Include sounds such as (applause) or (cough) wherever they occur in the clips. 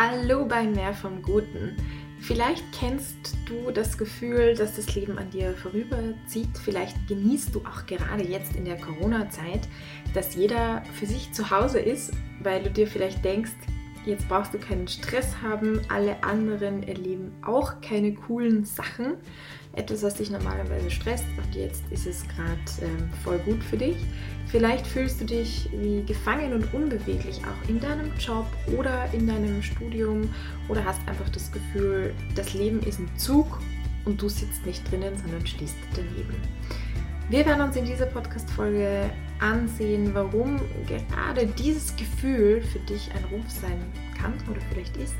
Hallo bei Mehr vom Guten. Vielleicht kennst du das Gefühl, dass das Leben an dir vorüberzieht. Vielleicht genießt du auch gerade jetzt in der Corona-Zeit, dass jeder für sich zu Hause ist, weil du dir vielleicht denkst, jetzt brauchst du keinen Stress haben, alle anderen erleben auch keine coolen Sachen. Etwas, was dich normalerweise stresst und jetzt ist es gerade ähm, voll gut für dich. Vielleicht fühlst du dich wie gefangen und unbeweglich auch in deinem Job oder in deinem Studium oder hast einfach das Gefühl, das Leben ist ein Zug und du sitzt nicht drinnen, sondern stehst daneben. Wir werden uns in dieser Podcast-Folge ansehen, warum gerade dieses Gefühl für dich ein Ruf sein kann oder vielleicht ist,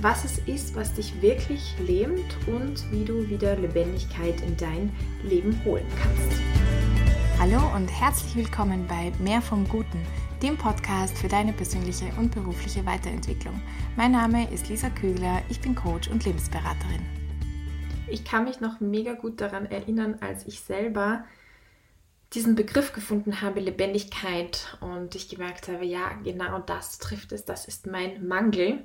was es ist, was dich wirklich lähmt und wie du wieder Lebendigkeit in dein Leben holen kannst. Hallo und herzlich willkommen bei Mehr vom Guten, dem Podcast für deine persönliche und berufliche Weiterentwicklung. Mein Name ist Lisa Kügler, ich bin Coach und Lebensberaterin. Ich kann mich noch mega gut daran erinnern, als ich selber diesen Begriff gefunden habe, Lebendigkeit, und ich gemerkt habe, ja, genau das trifft es, das ist mein Mangel.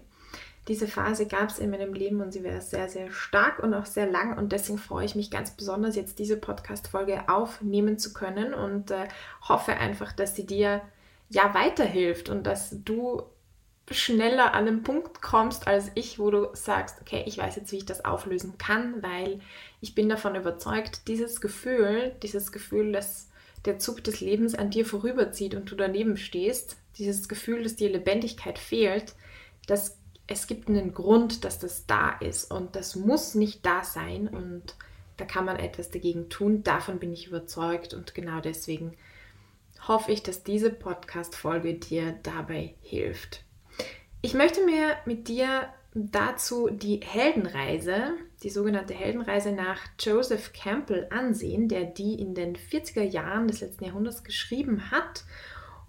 Diese Phase gab es in meinem Leben und sie wäre sehr, sehr stark und auch sehr lang. Und deswegen freue ich mich ganz besonders, jetzt diese Podcast-Folge aufnehmen zu können. Und äh, hoffe einfach, dass sie dir ja weiterhilft und dass du schneller an den Punkt kommst als ich, wo du sagst, okay, ich weiß jetzt, wie ich das auflösen kann, weil ich bin davon überzeugt, dieses Gefühl, dieses Gefühl, dass der Zug des Lebens an dir vorüberzieht und du daneben stehst, dieses Gefühl, dass dir Lebendigkeit fehlt, dass es gibt einen Grund, dass das da ist und das muss nicht da sein und da kann man etwas dagegen tun. Davon bin ich überzeugt und genau deswegen hoffe ich, dass diese Podcast-Folge dir dabei hilft. Ich möchte mir mit dir dazu die Heldenreise, die sogenannte Heldenreise nach Joseph Campbell ansehen, der die in den 40er Jahren des letzten Jahrhunderts geschrieben hat.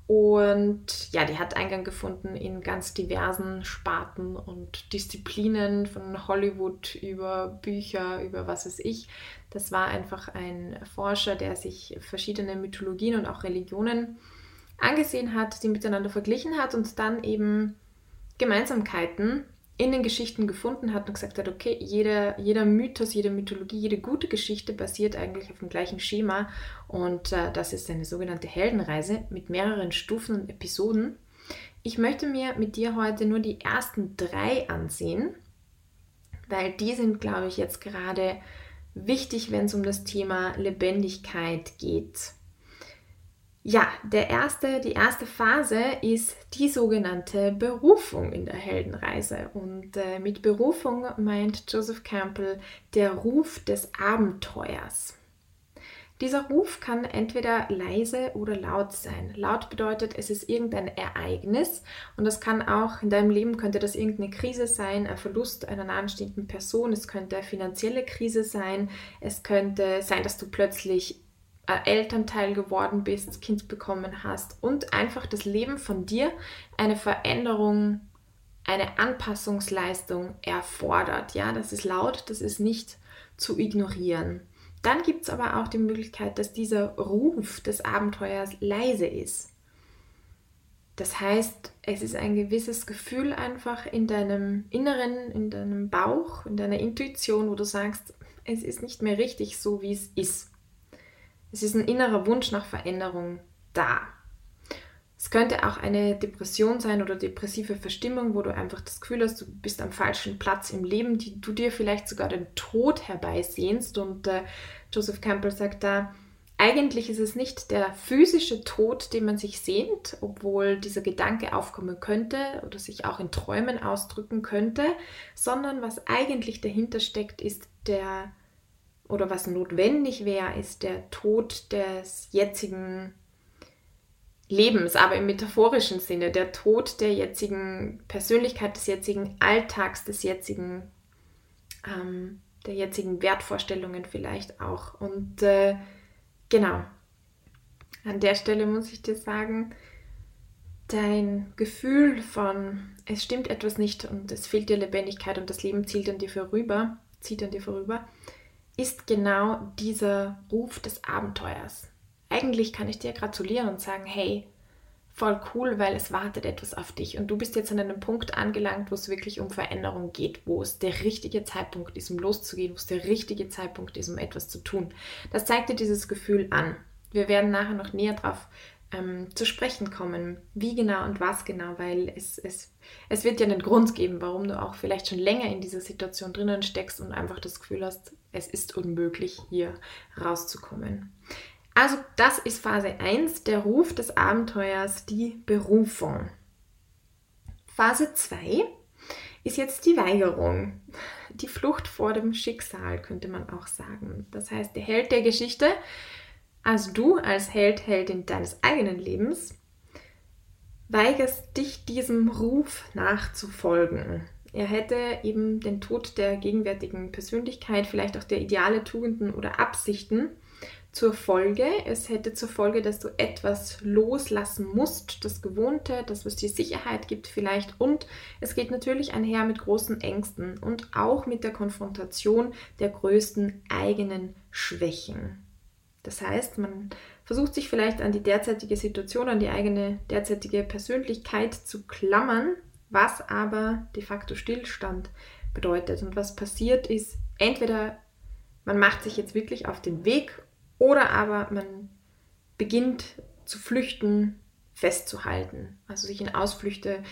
Und ja, die hat Eingang gefunden in ganz diversen Sparten und Disziplinen, von Hollywood über Bücher, über was weiß ich. Das war einfach ein Forscher, der sich verschiedene Mythologien und auch Religionen angesehen hat, die miteinander verglichen hat und dann eben Gemeinsamkeiten in den Geschichten gefunden hat und gesagt hat, okay, jeder, jeder Mythos, jede Mythologie, jede gute Geschichte basiert eigentlich auf dem gleichen Schema und äh, das ist eine sogenannte Heldenreise mit mehreren Stufen und Episoden. Ich möchte mir mit dir heute nur die ersten drei ansehen, weil die sind, glaube ich, jetzt gerade wichtig, wenn es um das Thema Lebendigkeit geht. Ja, der erste, die erste Phase ist die sogenannte Berufung in der Heldenreise. Und äh, mit Berufung meint Joseph Campbell der Ruf des Abenteuers. Dieser Ruf kann entweder leise oder laut sein. Laut bedeutet, es ist irgendein Ereignis und das kann auch in deinem Leben könnte das irgendeine Krise sein, ein Verlust einer nahestehenden Person, es könnte eine finanzielle Krise sein, es könnte sein, dass du plötzlich Elternteil geworden bist, Kind bekommen hast und einfach das Leben von dir eine Veränderung, eine Anpassungsleistung erfordert. Ja, das ist laut, das ist nicht zu ignorieren. Dann gibt es aber auch die Möglichkeit, dass dieser Ruf des Abenteuers leise ist. Das heißt, es ist ein gewisses Gefühl einfach in deinem Inneren, in deinem Bauch, in deiner Intuition, wo du sagst, es ist nicht mehr richtig so, wie es ist. Es ist ein innerer Wunsch nach Veränderung da. Es könnte auch eine Depression sein oder depressive Verstimmung, wo du einfach das Gefühl hast, du bist am falschen Platz im Leben, die du dir vielleicht sogar den Tod herbeisehnst. Und äh, Joseph Campbell sagt da, eigentlich ist es nicht der physische Tod, den man sich sehnt, obwohl dieser Gedanke aufkommen könnte oder sich auch in Träumen ausdrücken könnte, sondern was eigentlich dahinter steckt, ist der oder was notwendig wäre, ist der Tod des jetzigen Lebens, aber im metaphorischen Sinne, der Tod der jetzigen Persönlichkeit, des jetzigen Alltags, des jetzigen, ähm, der jetzigen Wertvorstellungen vielleicht auch. Und äh, genau, an der Stelle muss ich dir sagen, dein Gefühl von, es stimmt etwas nicht und es fehlt dir Lebendigkeit und das Leben zielt an dir vorüber, zieht an dir vorüber, ist genau dieser Ruf des Abenteuers. Eigentlich kann ich dir gratulieren und sagen, hey, voll cool, weil es wartet etwas auf dich und du bist jetzt an einem Punkt angelangt, wo es wirklich um Veränderung geht, wo es der richtige Zeitpunkt ist, um loszugehen, wo es der richtige Zeitpunkt ist, um etwas zu tun. Das zeigt dir dieses Gefühl an. Wir werden nachher noch näher drauf ähm, zu sprechen kommen, wie genau und was genau, weil es, es, es wird ja einen Grund geben, warum du auch vielleicht schon länger in dieser Situation drinnen steckst und einfach das Gefühl hast, es ist unmöglich, hier rauszukommen. Also das ist Phase 1, der Ruf des Abenteuers, die Berufung. Phase 2 ist jetzt die Weigerung, die Flucht vor dem Schicksal, könnte man auch sagen. Das heißt, der Held der Geschichte, also du als Held, Heldin deines eigenen Lebens, weigerst dich diesem Ruf nachzufolgen. Er hätte eben den Tod der gegenwärtigen Persönlichkeit, vielleicht auch der ideale Tugenden oder Absichten zur Folge. Es hätte zur Folge, dass du etwas loslassen musst, das Gewohnte, das, was dir Sicherheit gibt vielleicht. Und es geht natürlich einher mit großen Ängsten und auch mit der Konfrontation der größten eigenen Schwächen. Das heißt, man versucht sich vielleicht an die derzeitige Situation, an die eigene derzeitige Persönlichkeit zu klammern, was aber de facto Stillstand bedeutet. Und was passiert ist, entweder man macht sich jetzt wirklich auf den Weg oder aber man beginnt zu flüchten, festzuhalten, also sich in Ausflüchte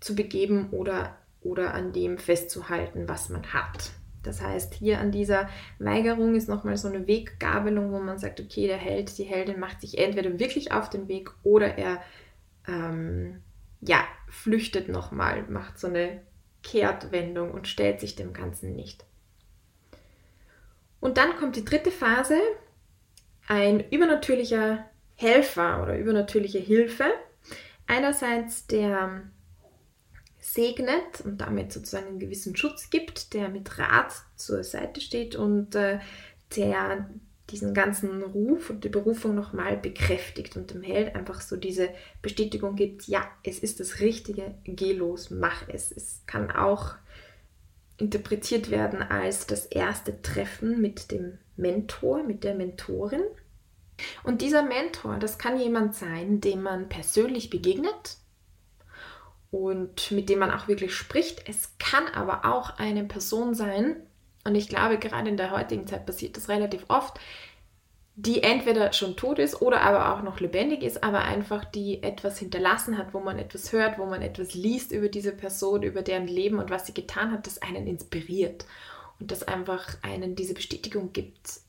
zu begeben oder, oder an dem festzuhalten, was man hat. Das heißt, hier an dieser Weigerung ist nochmal so eine Weggabelung, wo man sagt, okay, der Held, die Heldin macht sich entweder wirklich auf den Weg oder er ähm, ja, flüchtet nochmal, macht so eine Kehrtwendung und stellt sich dem Ganzen nicht. Und dann kommt die dritte Phase, ein übernatürlicher Helfer oder übernatürliche Hilfe. Einerseits der segnet und damit sozusagen einen gewissen Schutz gibt, der mit Rat zur Seite steht und äh, der diesen ganzen Ruf und die Berufung nochmal bekräftigt und dem Held einfach so diese Bestätigung gibt, ja, es ist das Richtige, geh los, mach es. Es kann auch interpretiert werden als das erste Treffen mit dem Mentor, mit der Mentorin. Und dieser Mentor, das kann jemand sein, dem man persönlich begegnet und mit dem man auch wirklich spricht. Es kann aber auch eine Person sein, und ich glaube, gerade in der heutigen Zeit passiert das relativ oft, die entweder schon tot ist oder aber auch noch lebendig ist, aber einfach die etwas hinterlassen hat, wo man etwas hört, wo man etwas liest über diese Person, über deren Leben und was sie getan hat, das einen inspiriert und das einfach einen diese Bestätigung gibt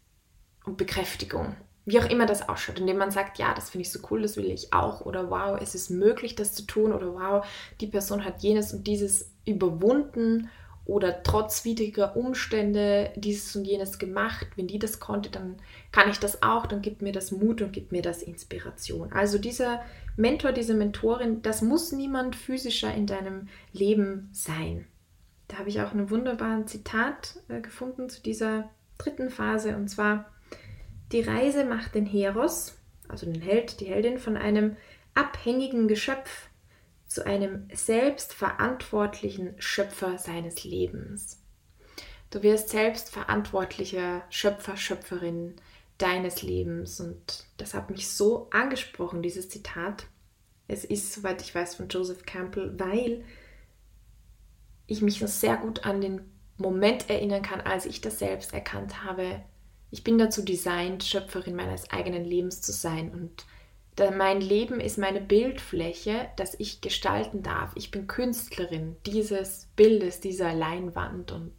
und Bekräftigung. Wie auch immer das ausschaut, indem man sagt, ja, das finde ich so cool, das will ich auch oder wow, es ist möglich, das zu tun oder wow, die Person hat jenes und dieses überwunden oder trotz widriger Umstände dieses und jenes gemacht. Wenn die das konnte, dann kann ich das auch, dann gibt mir das Mut und gibt mir das Inspiration. Also dieser Mentor, diese Mentorin, das muss niemand physischer in deinem Leben sein. Da habe ich auch ein wunderbares Zitat äh, gefunden zu dieser dritten Phase und zwar die Reise macht den Heros, also den Held, die Heldin, von einem abhängigen Geschöpf zu einem selbstverantwortlichen Schöpfer seines Lebens. Du wirst selbstverantwortlicher Schöpfer, Schöpferin deines Lebens. Und das hat mich so angesprochen, dieses Zitat. Es ist, soweit ich weiß, von Joseph Campbell, weil ich mich noch sehr gut an den Moment erinnern kann, als ich das selbst erkannt habe, ich bin dazu designt, Schöpferin meines eigenen Lebens zu sein und mein Leben ist meine Bildfläche, das ich gestalten darf. Ich bin Künstlerin dieses Bildes, dieser Leinwand und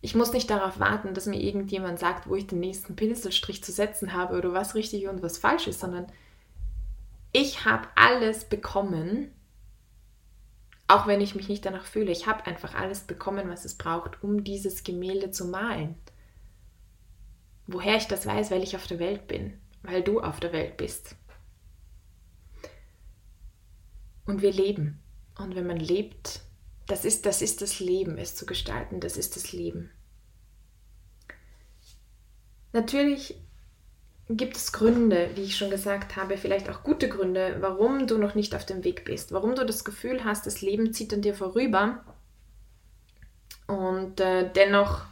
ich muss nicht darauf warten, dass mir irgendjemand sagt, wo ich den nächsten Pinselstrich zu setzen habe oder was richtig und was falsch ist, sondern ich habe alles bekommen, auch wenn ich mich nicht danach fühle. Ich habe einfach alles bekommen, was es braucht, um dieses Gemälde zu malen. Woher ich das weiß, weil ich auf der Welt bin, weil du auf der Welt bist. Und wir leben. Und wenn man lebt, das ist, das ist das Leben, es zu gestalten, das ist das Leben. Natürlich gibt es Gründe, wie ich schon gesagt habe, vielleicht auch gute Gründe, warum du noch nicht auf dem Weg bist, warum du das Gefühl hast, das Leben zieht an dir vorüber und äh, dennoch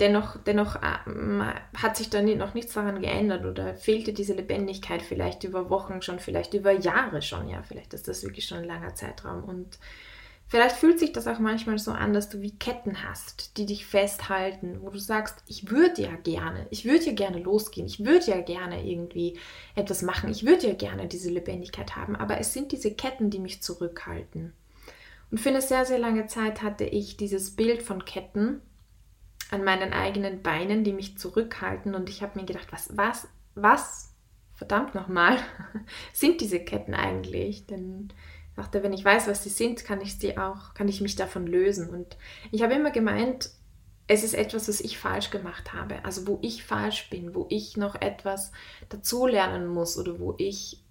dennoch, dennoch äh, hat sich da noch nichts daran geändert oder fehlte diese Lebendigkeit vielleicht über Wochen schon, vielleicht über Jahre schon, ja, vielleicht ist das wirklich schon ein langer Zeitraum und Vielleicht fühlt sich das auch manchmal so an, dass du wie Ketten hast, die dich festhalten, wo du sagst, ich würde ja gerne, ich würde ja gerne losgehen, ich würde ja gerne irgendwie etwas machen, ich würde ja gerne diese Lebendigkeit haben, aber es sind diese Ketten, die mich zurückhalten. Und für eine sehr, sehr lange Zeit hatte ich dieses Bild von Ketten an meinen eigenen Beinen, die mich zurückhalten und ich habe mir gedacht, was, was, was, verdammt nochmal, (laughs) sind diese Ketten eigentlich? Denn dachte, wenn ich weiß, was sie sind, kann ich sie auch, kann ich mich davon lösen. Und ich habe immer gemeint, es ist etwas, was ich falsch gemacht habe. Also wo ich falsch bin, wo ich noch etwas dazulernen muss oder wo ich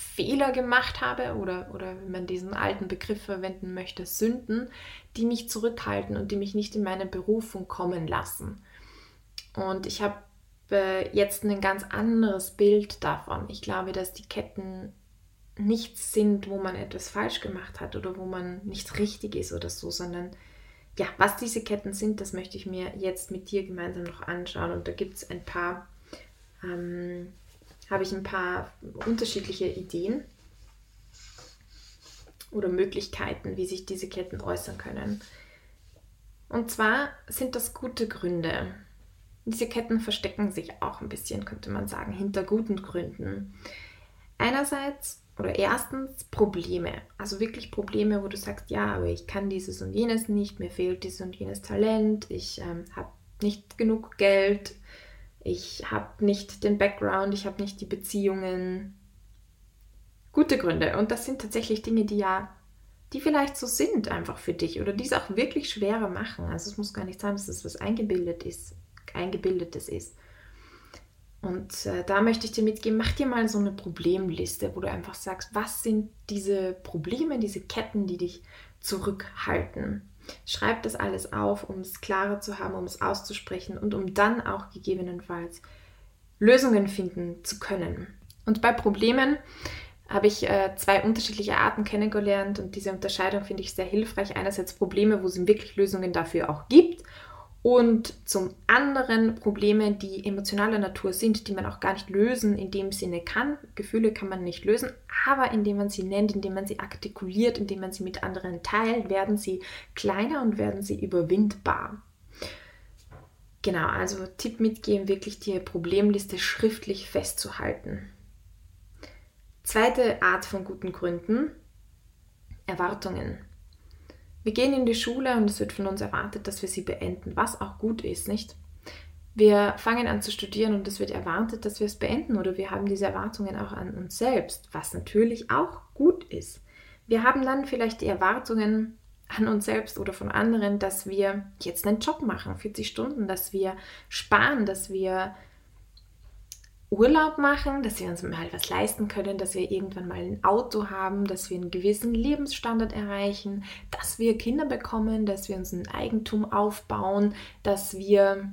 Fehler gemacht habe oder, oder wenn man diesen alten Begriff verwenden möchte, Sünden, die mich zurückhalten und die mich nicht in meine Berufung kommen lassen. Und ich habe äh, jetzt ein ganz anderes Bild davon. Ich glaube, dass die Ketten nichts sind, wo man etwas falsch gemacht hat oder wo man nicht richtig ist oder so, sondern ja, was diese Ketten sind, das möchte ich mir jetzt mit dir gemeinsam noch anschauen. Und da gibt es ein paar, ähm, habe ich ein paar unterschiedliche Ideen oder Möglichkeiten, wie sich diese Ketten äußern können. Und zwar sind das gute Gründe. Diese Ketten verstecken sich auch ein bisschen, könnte man sagen, hinter guten Gründen. Einerseits oder erstens Probleme. Also wirklich Probleme, wo du sagst, ja, aber ich kann dieses und jenes nicht, mir fehlt dieses und jenes Talent, ich ähm, habe nicht genug Geld, ich habe nicht den Background, ich habe nicht die Beziehungen. Gute Gründe. Und das sind tatsächlich Dinge, die ja, die vielleicht so sind einfach für dich oder die es auch wirklich schwerer machen. Also es muss gar nicht sein, dass es was eingebildet ist, eingebildetes ist. Und äh, da möchte ich dir mitgeben, mach dir mal so eine Problemliste, wo du einfach sagst, was sind diese Probleme, diese Ketten, die dich zurückhalten. Schreib das alles auf, um es klarer zu haben, um es auszusprechen und um dann auch gegebenenfalls Lösungen finden zu können. Und bei Problemen habe ich äh, zwei unterschiedliche Arten kennengelernt und diese Unterscheidung finde ich sehr hilfreich. Einerseits Probleme, wo es wirklich Lösungen dafür auch gibt und zum anderen Probleme, die emotionaler Natur sind, die man auch gar nicht lösen in dem Sinne kann. Gefühle kann man nicht lösen, aber indem man sie nennt, indem man sie artikuliert, indem man sie mit anderen teilt, werden sie kleiner und werden sie überwindbar. Genau, also Tipp mitgeben, wirklich die Problemliste schriftlich festzuhalten. Zweite Art von guten Gründen, Erwartungen. Wir gehen in die Schule und es wird von uns erwartet, dass wir sie beenden, was auch gut ist, nicht? Wir fangen an zu studieren und es wird erwartet, dass wir es beenden oder wir haben diese Erwartungen auch an uns selbst, was natürlich auch gut ist. Wir haben dann vielleicht die Erwartungen an uns selbst oder von anderen, dass wir jetzt einen Job machen, 40 Stunden, dass wir sparen, dass wir Urlaub machen, dass wir uns mal was leisten können, dass wir irgendwann mal ein Auto haben, dass wir einen gewissen Lebensstandard erreichen, dass wir Kinder bekommen, dass wir uns ein Eigentum aufbauen, dass wir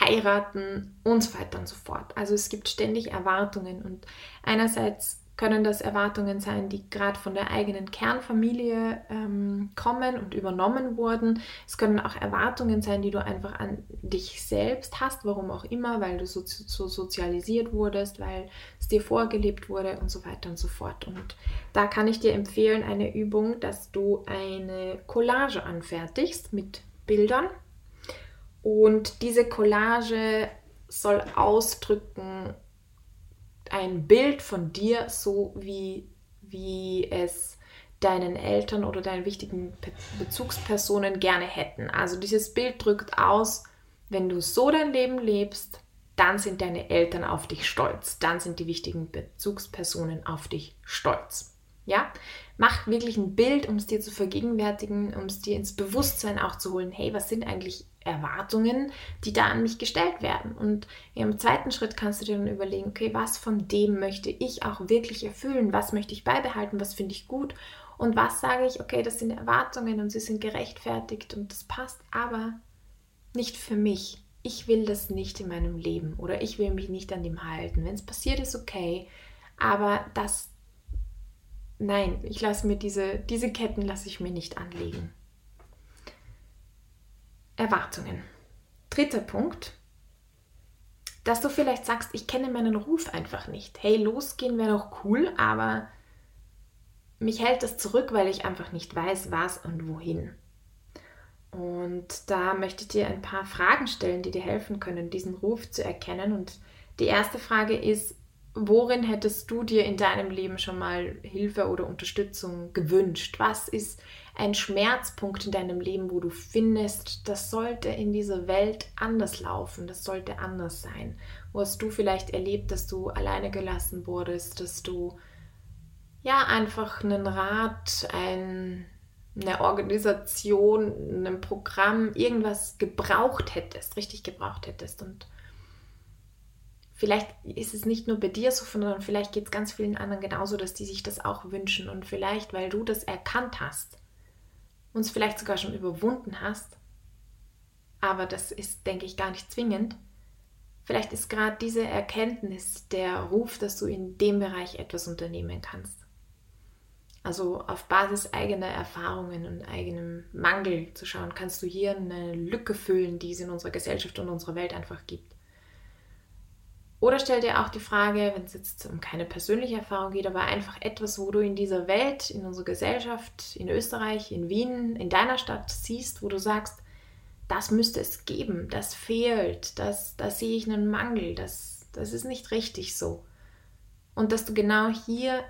heiraten und so weiter und so fort. Also es gibt ständig Erwartungen und einerseits können das Erwartungen sein, die gerade von der eigenen Kernfamilie ähm, kommen und übernommen wurden. Es können auch Erwartungen sein, die du einfach an dich selbst hast, warum auch immer, weil du so, so sozialisiert wurdest, weil es dir vorgelebt wurde und so weiter und so fort. Und da kann ich dir empfehlen, eine Übung, dass du eine Collage anfertigst mit Bildern. Und diese Collage soll ausdrücken, ein Bild von dir, so wie, wie es deinen Eltern oder deinen wichtigen Bezugspersonen gerne hätten. Also dieses Bild drückt aus, wenn du so dein Leben lebst, dann sind deine Eltern auf dich stolz, dann sind die wichtigen Bezugspersonen auf dich stolz. Ja, mach wirklich ein Bild, um es dir zu vergegenwärtigen, um es dir ins Bewusstsein auch zu holen. Hey, was sind eigentlich Erwartungen, die da an mich gestellt werden? Und im zweiten Schritt kannst du dir dann überlegen, okay, was von dem möchte ich auch wirklich erfüllen? Was möchte ich beibehalten? Was finde ich gut? Und was sage ich, okay, das sind Erwartungen und sie sind gerechtfertigt und das passt, aber nicht für mich. Ich will das nicht in meinem Leben oder ich will mich nicht an dem halten. Wenn es passiert, ist okay, aber das nein, ich lasse mir diese, diese Ketten lasse ich mir nicht anlegen. Erwartungen. Dritter Punkt, dass du vielleicht sagst, ich kenne meinen Ruf einfach nicht. Hey, losgehen wäre doch cool, aber mich hält das zurück, weil ich einfach nicht weiß, was und wohin. Und da möchte ich dir ein paar Fragen stellen, die dir helfen können, diesen Ruf zu erkennen. Und die erste Frage ist, worin hättest du dir in deinem Leben schon mal Hilfe oder Unterstützung gewünscht? Was ist ein Schmerzpunkt in deinem Leben, wo du findest, das sollte in dieser Welt anders laufen, das sollte anders sein? Wo hast du vielleicht erlebt, dass du alleine gelassen wurdest, dass du ja einfach einen Rat, ein, eine Organisation, ein Programm, irgendwas gebraucht hättest, richtig gebraucht hättest und vielleicht ist es nicht nur bei dir so, sondern vielleicht geht es ganz vielen anderen genauso, dass die sich das auch wünschen. Und vielleicht, weil du das erkannt hast, uns vielleicht sogar schon überwunden hast, aber das ist, denke ich, gar nicht zwingend. Vielleicht ist gerade diese Erkenntnis der Ruf, dass du in dem Bereich etwas unternehmen kannst. Also auf Basis eigener Erfahrungen und eigenem Mangel zu schauen, kannst du hier eine Lücke füllen, die es in unserer Gesellschaft und unserer Welt einfach gibt. Oder stell dir auch die Frage, wenn es jetzt um keine persönliche Erfahrung geht, aber einfach etwas, wo du in dieser Welt, in unserer Gesellschaft, in Österreich, in Wien, in deiner Stadt siehst, wo du sagst, das müsste es geben, das fehlt, das, da sehe ich einen Mangel, das, das ist nicht richtig so. Und dass du genau hier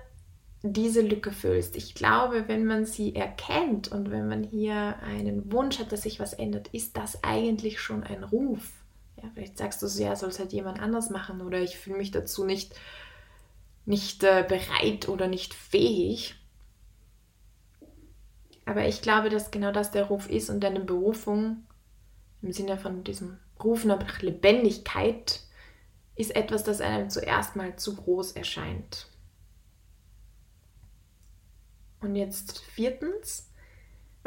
diese Lücke füllst. Ich glaube, wenn man sie erkennt und wenn man hier einen Wunsch hat, dass sich was ändert, ist das eigentlich schon ein Ruf ja, vielleicht sagst du so, ja, soll es halt jemand anders machen oder ich fühle mich dazu nicht, nicht äh, bereit oder nicht fähig. Aber ich glaube, dass genau das der Ruf ist und deine Berufung im Sinne von diesem Ruf nach Lebendigkeit ist etwas, das einem zuerst mal zu groß erscheint. Und jetzt viertens,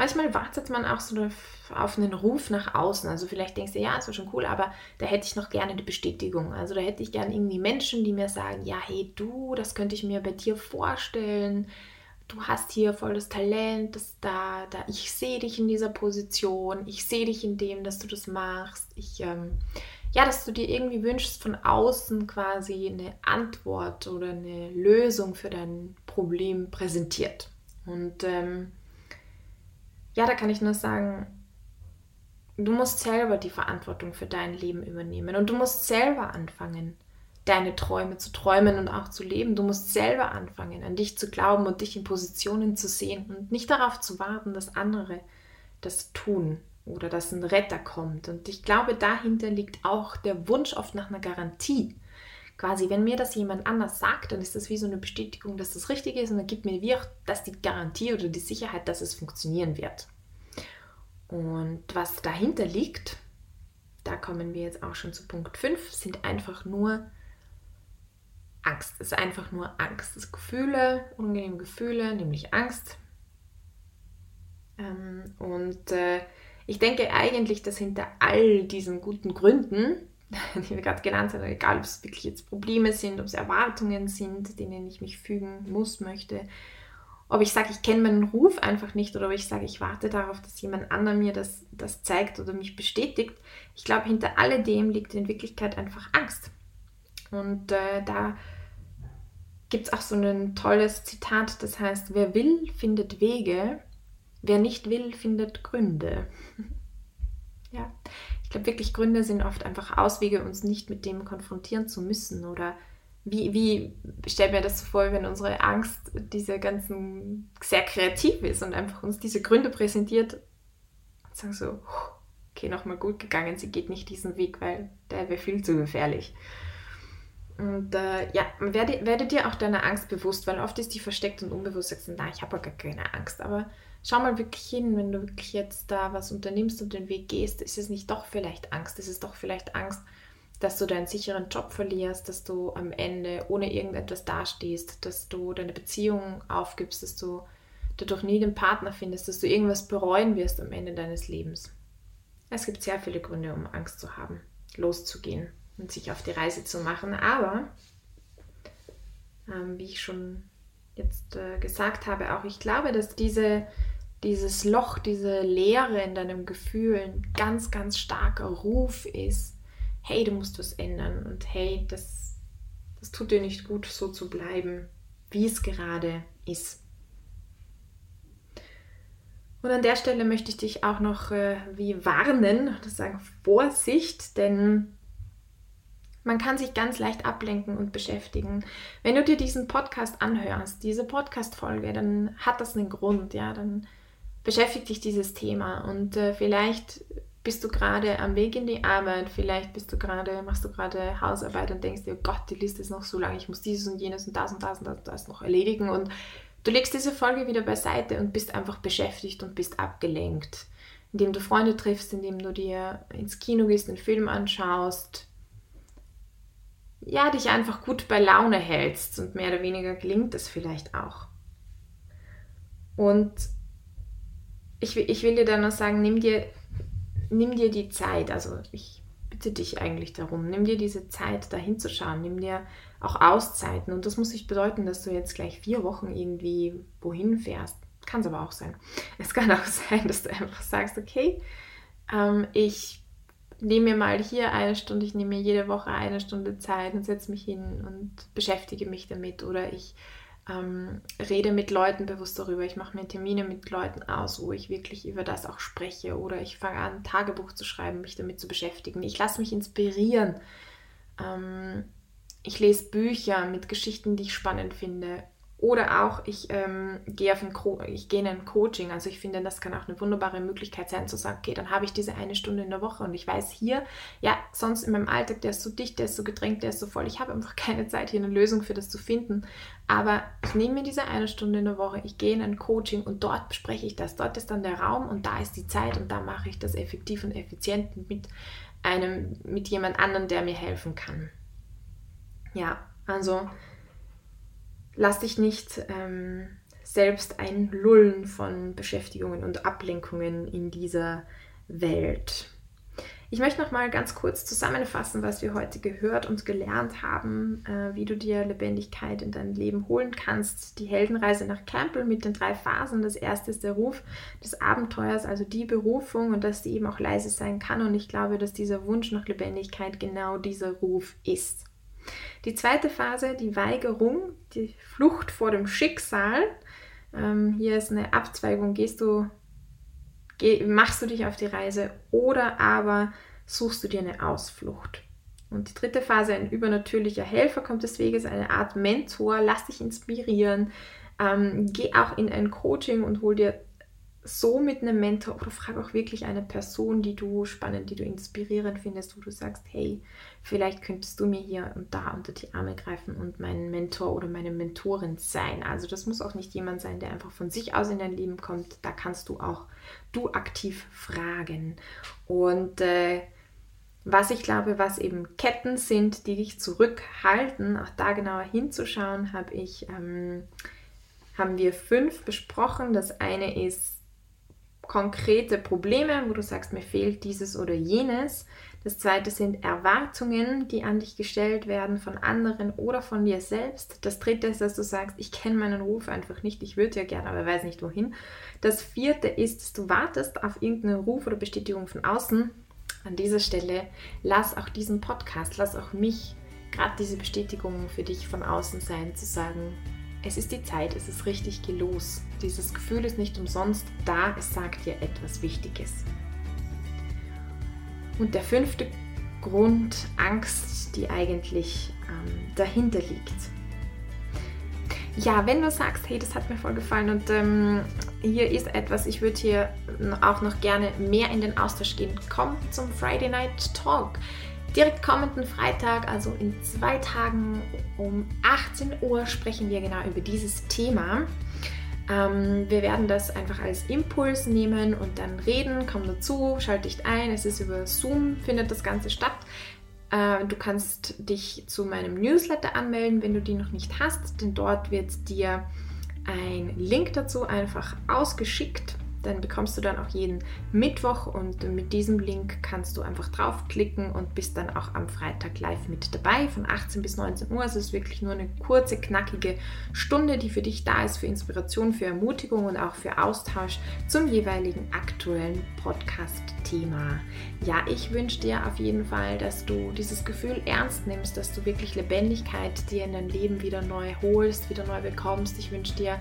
manchmal wartet man auch so auf einen Ruf nach außen. Also vielleicht denkst du, ja, ist schon cool, aber da hätte ich noch gerne die Bestätigung. Also da hätte ich gerne irgendwie Menschen, die mir sagen, ja, hey du, das könnte ich mir bei dir vorstellen. Du hast hier volles Talent, das da, da, ich sehe dich in dieser Position, ich sehe dich in dem, dass du das machst. Ich, ähm, ja, dass du dir irgendwie wünschst von außen quasi eine Antwort oder eine Lösung für dein Problem präsentiert. Und ähm, ja, da kann ich nur sagen, du musst selber die Verantwortung für dein Leben übernehmen und du musst selber anfangen, deine Träume zu träumen und auch zu leben. Du musst selber anfangen, an dich zu glauben und dich in Positionen zu sehen und nicht darauf zu warten, dass andere das tun oder dass ein Retter kommt. Und ich glaube, dahinter liegt auch der Wunsch oft nach einer Garantie. Quasi, wenn mir das jemand anders sagt, dann ist das wie so eine Bestätigung, dass das richtig ist und dann gibt mir wie auch das die Garantie oder die Sicherheit, dass es funktionieren wird. Und was dahinter liegt, da kommen wir jetzt auch schon zu Punkt 5, sind einfach nur Angst. Es ist einfach nur Angst. Das Gefühle, unangenehme Gefühle, nämlich Angst. Ähm, und äh, ich denke eigentlich, dass hinter all diesen guten Gründen (laughs) die wir gerade genannt haben, egal ob es wirklich jetzt Probleme sind, ob es Erwartungen sind, denen ich mich fügen muss, möchte, ob ich sage, ich kenne meinen Ruf einfach nicht oder ob ich sage, ich warte darauf, dass jemand anderer mir das, das zeigt oder mich bestätigt. Ich glaube, hinter alledem liegt in Wirklichkeit einfach Angst. Und äh, da gibt es auch so ein tolles Zitat, das heißt, wer will, findet Wege, wer nicht will, findet Gründe. (laughs) ja, ich glaube wirklich, Gründe sind oft einfach Auswege, uns nicht mit dem konfrontieren zu müssen. Oder wie, wie stellt mir das so vor, wenn unsere Angst diese ganzen sehr kreativ ist und einfach uns diese Gründe präsentiert und sagen so, okay, nochmal gut gegangen, sie geht nicht diesen Weg, weil der wäre viel zu gefährlich. Und äh, ja, werde, werde dir auch deiner Angst bewusst, weil oft ist die versteckt und unbewusst sagst du, na, ich habe gar keine Angst, aber schau mal wirklich hin, wenn du wirklich jetzt da was unternimmst und den Weg gehst, ist es nicht doch vielleicht Angst, ist es doch vielleicht Angst, dass du deinen sicheren Job verlierst, dass du am Ende ohne irgendetwas dastehst, dass du deine Beziehung aufgibst, dass du dadurch nie den Partner findest, dass du irgendwas bereuen wirst am Ende deines Lebens. Es gibt sehr viele Gründe, um Angst zu haben, loszugehen und sich auf die Reise zu machen, aber ähm, wie ich schon jetzt äh, gesagt habe, auch ich glaube, dass diese dieses Loch, diese Leere in deinem Gefühl ein ganz, ganz starker Ruf ist, hey, du musst was ändern und hey, das, das tut dir nicht gut, so zu bleiben, wie es gerade ist. Und an der Stelle möchte ich dich auch noch äh, wie warnen, das sagen Vorsicht, denn man kann sich ganz leicht ablenken und beschäftigen. Wenn du dir diesen Podcast anhörst, diese Podcast-Folge, dann hat das einen Grund, ja, dann beschäftigt dich dieses Thema und äh, vielleicht bist du gerade am Weg in die Arbeit, vielleicht bist du gerade, machst du gerade Hausarbeit und denkst dir, oh Gott, die Liste ist noch so lang, ich muss dieses und jenes und das und das und das, das noch erledigen und du legst diese Folge wieder beiseite und bist einfach beschäftigt und bist abgelenkt, indem du Freunde triffst, indem du dir ins Kino gehst, einen Film anschaust, ja, dich einfach gut bei Laune hältst und mehr oder weniger gelingt das vielleicht auch. Und ich, ich will dir dann noch sagen, nimm dir, nimm dir die Zeit, also ich bitte dich eigentlich darum, nimm dir diese Zeit, da hinzuschauen, nimm dir auch Auszeiten. Und das muss nicht bedeuten, dass du jetzt gleich vier Wochen irgendwie wohin fährst. Kann es aber auch sein. Es kann auch (laughs) sein, dass du einfach sagst, okay, ähm, ich nehme mir mal hier eine Stunde, ich nehme mir jede Woche eine Stunde Zeit und setze mich hin und beschäftige mich damit. Oder ich ähm, rede mit Leuten bewusst darüber. Ich mache mir Termine mit Leuten aus, wo ich wirklich über das auch spreche. Oder ich fange an, Tagebuch zu schreiben, mich damit zu beschäftigen. Ich lasse mich inspirieren. Ähm, ich lese Bücher mit Geschichten, die ich spannend finde. Oder auch, ich ähm, gehe auf ein ich gehe in ein Coaching. Also ich finde, das kann auch eine wunderbare Möglichkeit sein, zu sagen, okay, dann habe ich diese eine Stunde in der Woche und ich weiß hier, ja, sonst in meinem Alltag, der ist so dicht, der ist so gedrängt, der ist so voll. Ich habe einfach (laughs) keine Zeit, hier eine Lösung für das zu finden. Aber ich nehme mir diese eine Stunde in der Woche, ich gehe in ein Coaching und dort bespreche ich das. Dort ist dann der Raum und da ist die Zeit und da mache ich das effektiv und effizient mit einem, mit jemand anderem, der mir helfen kann. Ja, also lass dich nicht ähm, selbst einlullen von Beschäftigungen und Ablenkungen in dieser Welt. Ich möchte noch mal ganz kurz zusammenfassen, was wir heute gehört und gelernt haben, äh, wie du dir Lebendigkeit in dein Leben holen kannst. Die Heldenreise nach Campbell mit den drei Phasen. Das erste ist der Ruf des Abenteuers, also die Berufung und dass sie eben auch leise sein kann. Und ich glaube, dass dieser Wunsch nach Lebendigkeit genau dieser Ruf ist. Die zweite Phase, die Weigerung, die Flucht vor dem Schicksal. Ähm, hier ist eine Abzweigung. Gehst du, geh, machst du dich auf die Reise oder aber suchst du dir eine Ausflucht. Und die dritte Phase, ein übernatürlicher Helfer kommt des Weges, eine Art Mentor, lass dich inspirieren, ähm, geh auch in ein Coaching und hol dir so mit einem Mentor oder frag auch wirklich eine Person, die du spannend, die du inspirierend findest, wo du sagst, hey, vielleicht könntest du mir hier und da unter die Arme greifen und mein Mentor oder meine Mentorin sein. Also das muss auch nicht jemand sein, der einfach von sich aus in dein Leben kommt. Da kannst du auch du aktiv fragen. Und äh, was ich glaube, was eben Ketten sind, die dich zurückhalten, auch da genauer hinzuschauen, habe ich, ähm, haben wir fünf besprochen. Das eine ist konkrete Probleme, wo du sagst, mir fehlt dieses oder jenes. Das zweite sind Erwartungen, die an dich gestellt werden von anderen oder von dir selbst. Das dritte ist, dass du sagst, ich kenne meinen Ruf einfach nicht, ich würde ja gerne, aber weiß nicht wohin. Das vierte ist, dass du wartest auf irgendeinen Ruf oder Bestätigung von außen. An dieser Stelle lass auch diesen Podcast, lass auch mich gerade diese Bestätigung für dich von außen sein, zu sagen, es ist die Zeit, es ist richtig, geh los. Dieses Gefühl ist nicht umsonst da, es sagt dir etwas Wichtiges. Und der fünfte Grund, Angst, die eigentlich ähm, dahinter liegt. Ja, wenn du sagst, hey, das hat mir voll gefallen und ähm, hier ist etwas, ich würde hier auch noch gerne mehr in den Austausch gehen, komm zum Friday Night Talk direkt kommenden Freitag, also in zwei Tagen um 18 Uhr, sprechen wir genau über dieses Thema. Ähm, wir werden das einfach als Impuls nehmen und dann reden. Komm dazu, schalte dich ein. Es ist über Zoom, findet das Ganze statt. Äh, du kannst dich zu meinem Newsletter anmelden, wenn du die noch nicht hast, denn dort wird dir ein Link dazu einfach ausgeschickt Den bekommst du dann auch jeden Mittwoch und mit diesem Link kannst du einfach draufklicken und bist dann auch am Freitag live mit dabei von 18 bis 19 Uhr. Also es ist wirklich nur eine kurze, knackige Stunde, die für dich da ist, für Inspiration, für Ermutigung und auch für Austausch zum jeweiligen aktuellen Podcast-Thema. Ja, ich wünsche dir auf jeden Fall, dass du dieses Gefühl ernst nimmst, dass du wirklich Lebendigkeit dir in dein Leben wieder neu holst, wieder neu bekommst. Ich wünsche dir,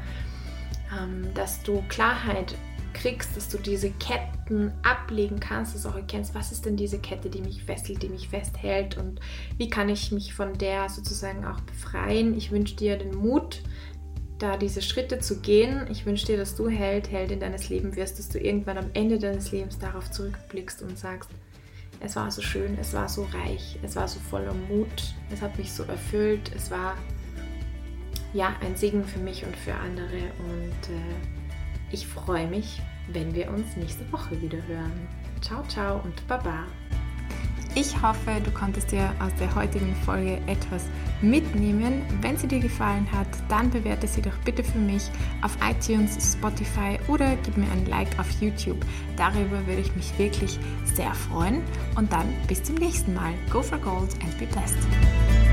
ähm, dass du Klarheit kriegst, dass du diese Ketten ablegen kannst, dass du auch erkennst, was ist denn diese Kette, die mich fesselt, die mich festhält und wie kann ich mich von der sozusagen auch befreien. Ich wünsche dir den Mut, da diese Schritte zu gehen. Ich wünsche dir, dass du Held, Heldin deines Lebens wirst, dass du irgendwann am Ende deines Lebens darauf zurückblickst und sagst, es war so schön, es war so reich, es war so voller Mut, es hat mich so erfüllt, es war ja ein Segen für mich und für andere und äh, ich freue mich, wenn wir uns nächste Woche wieder hören. Ciao, ciao und Baba. Ich hoffe, du konntest dir aus der heutigen Folge etwas mitnehmen. Wenn sie dir gefallen hat, dann bewerte sie doch bitte für mich auf iTunes, Spotify oder gib mir ein Like auf YouTube. Darüber würde ich mich wirklich sehr freuen. Und dann bis zum nächsten Mal. Go for Gold and be blessed.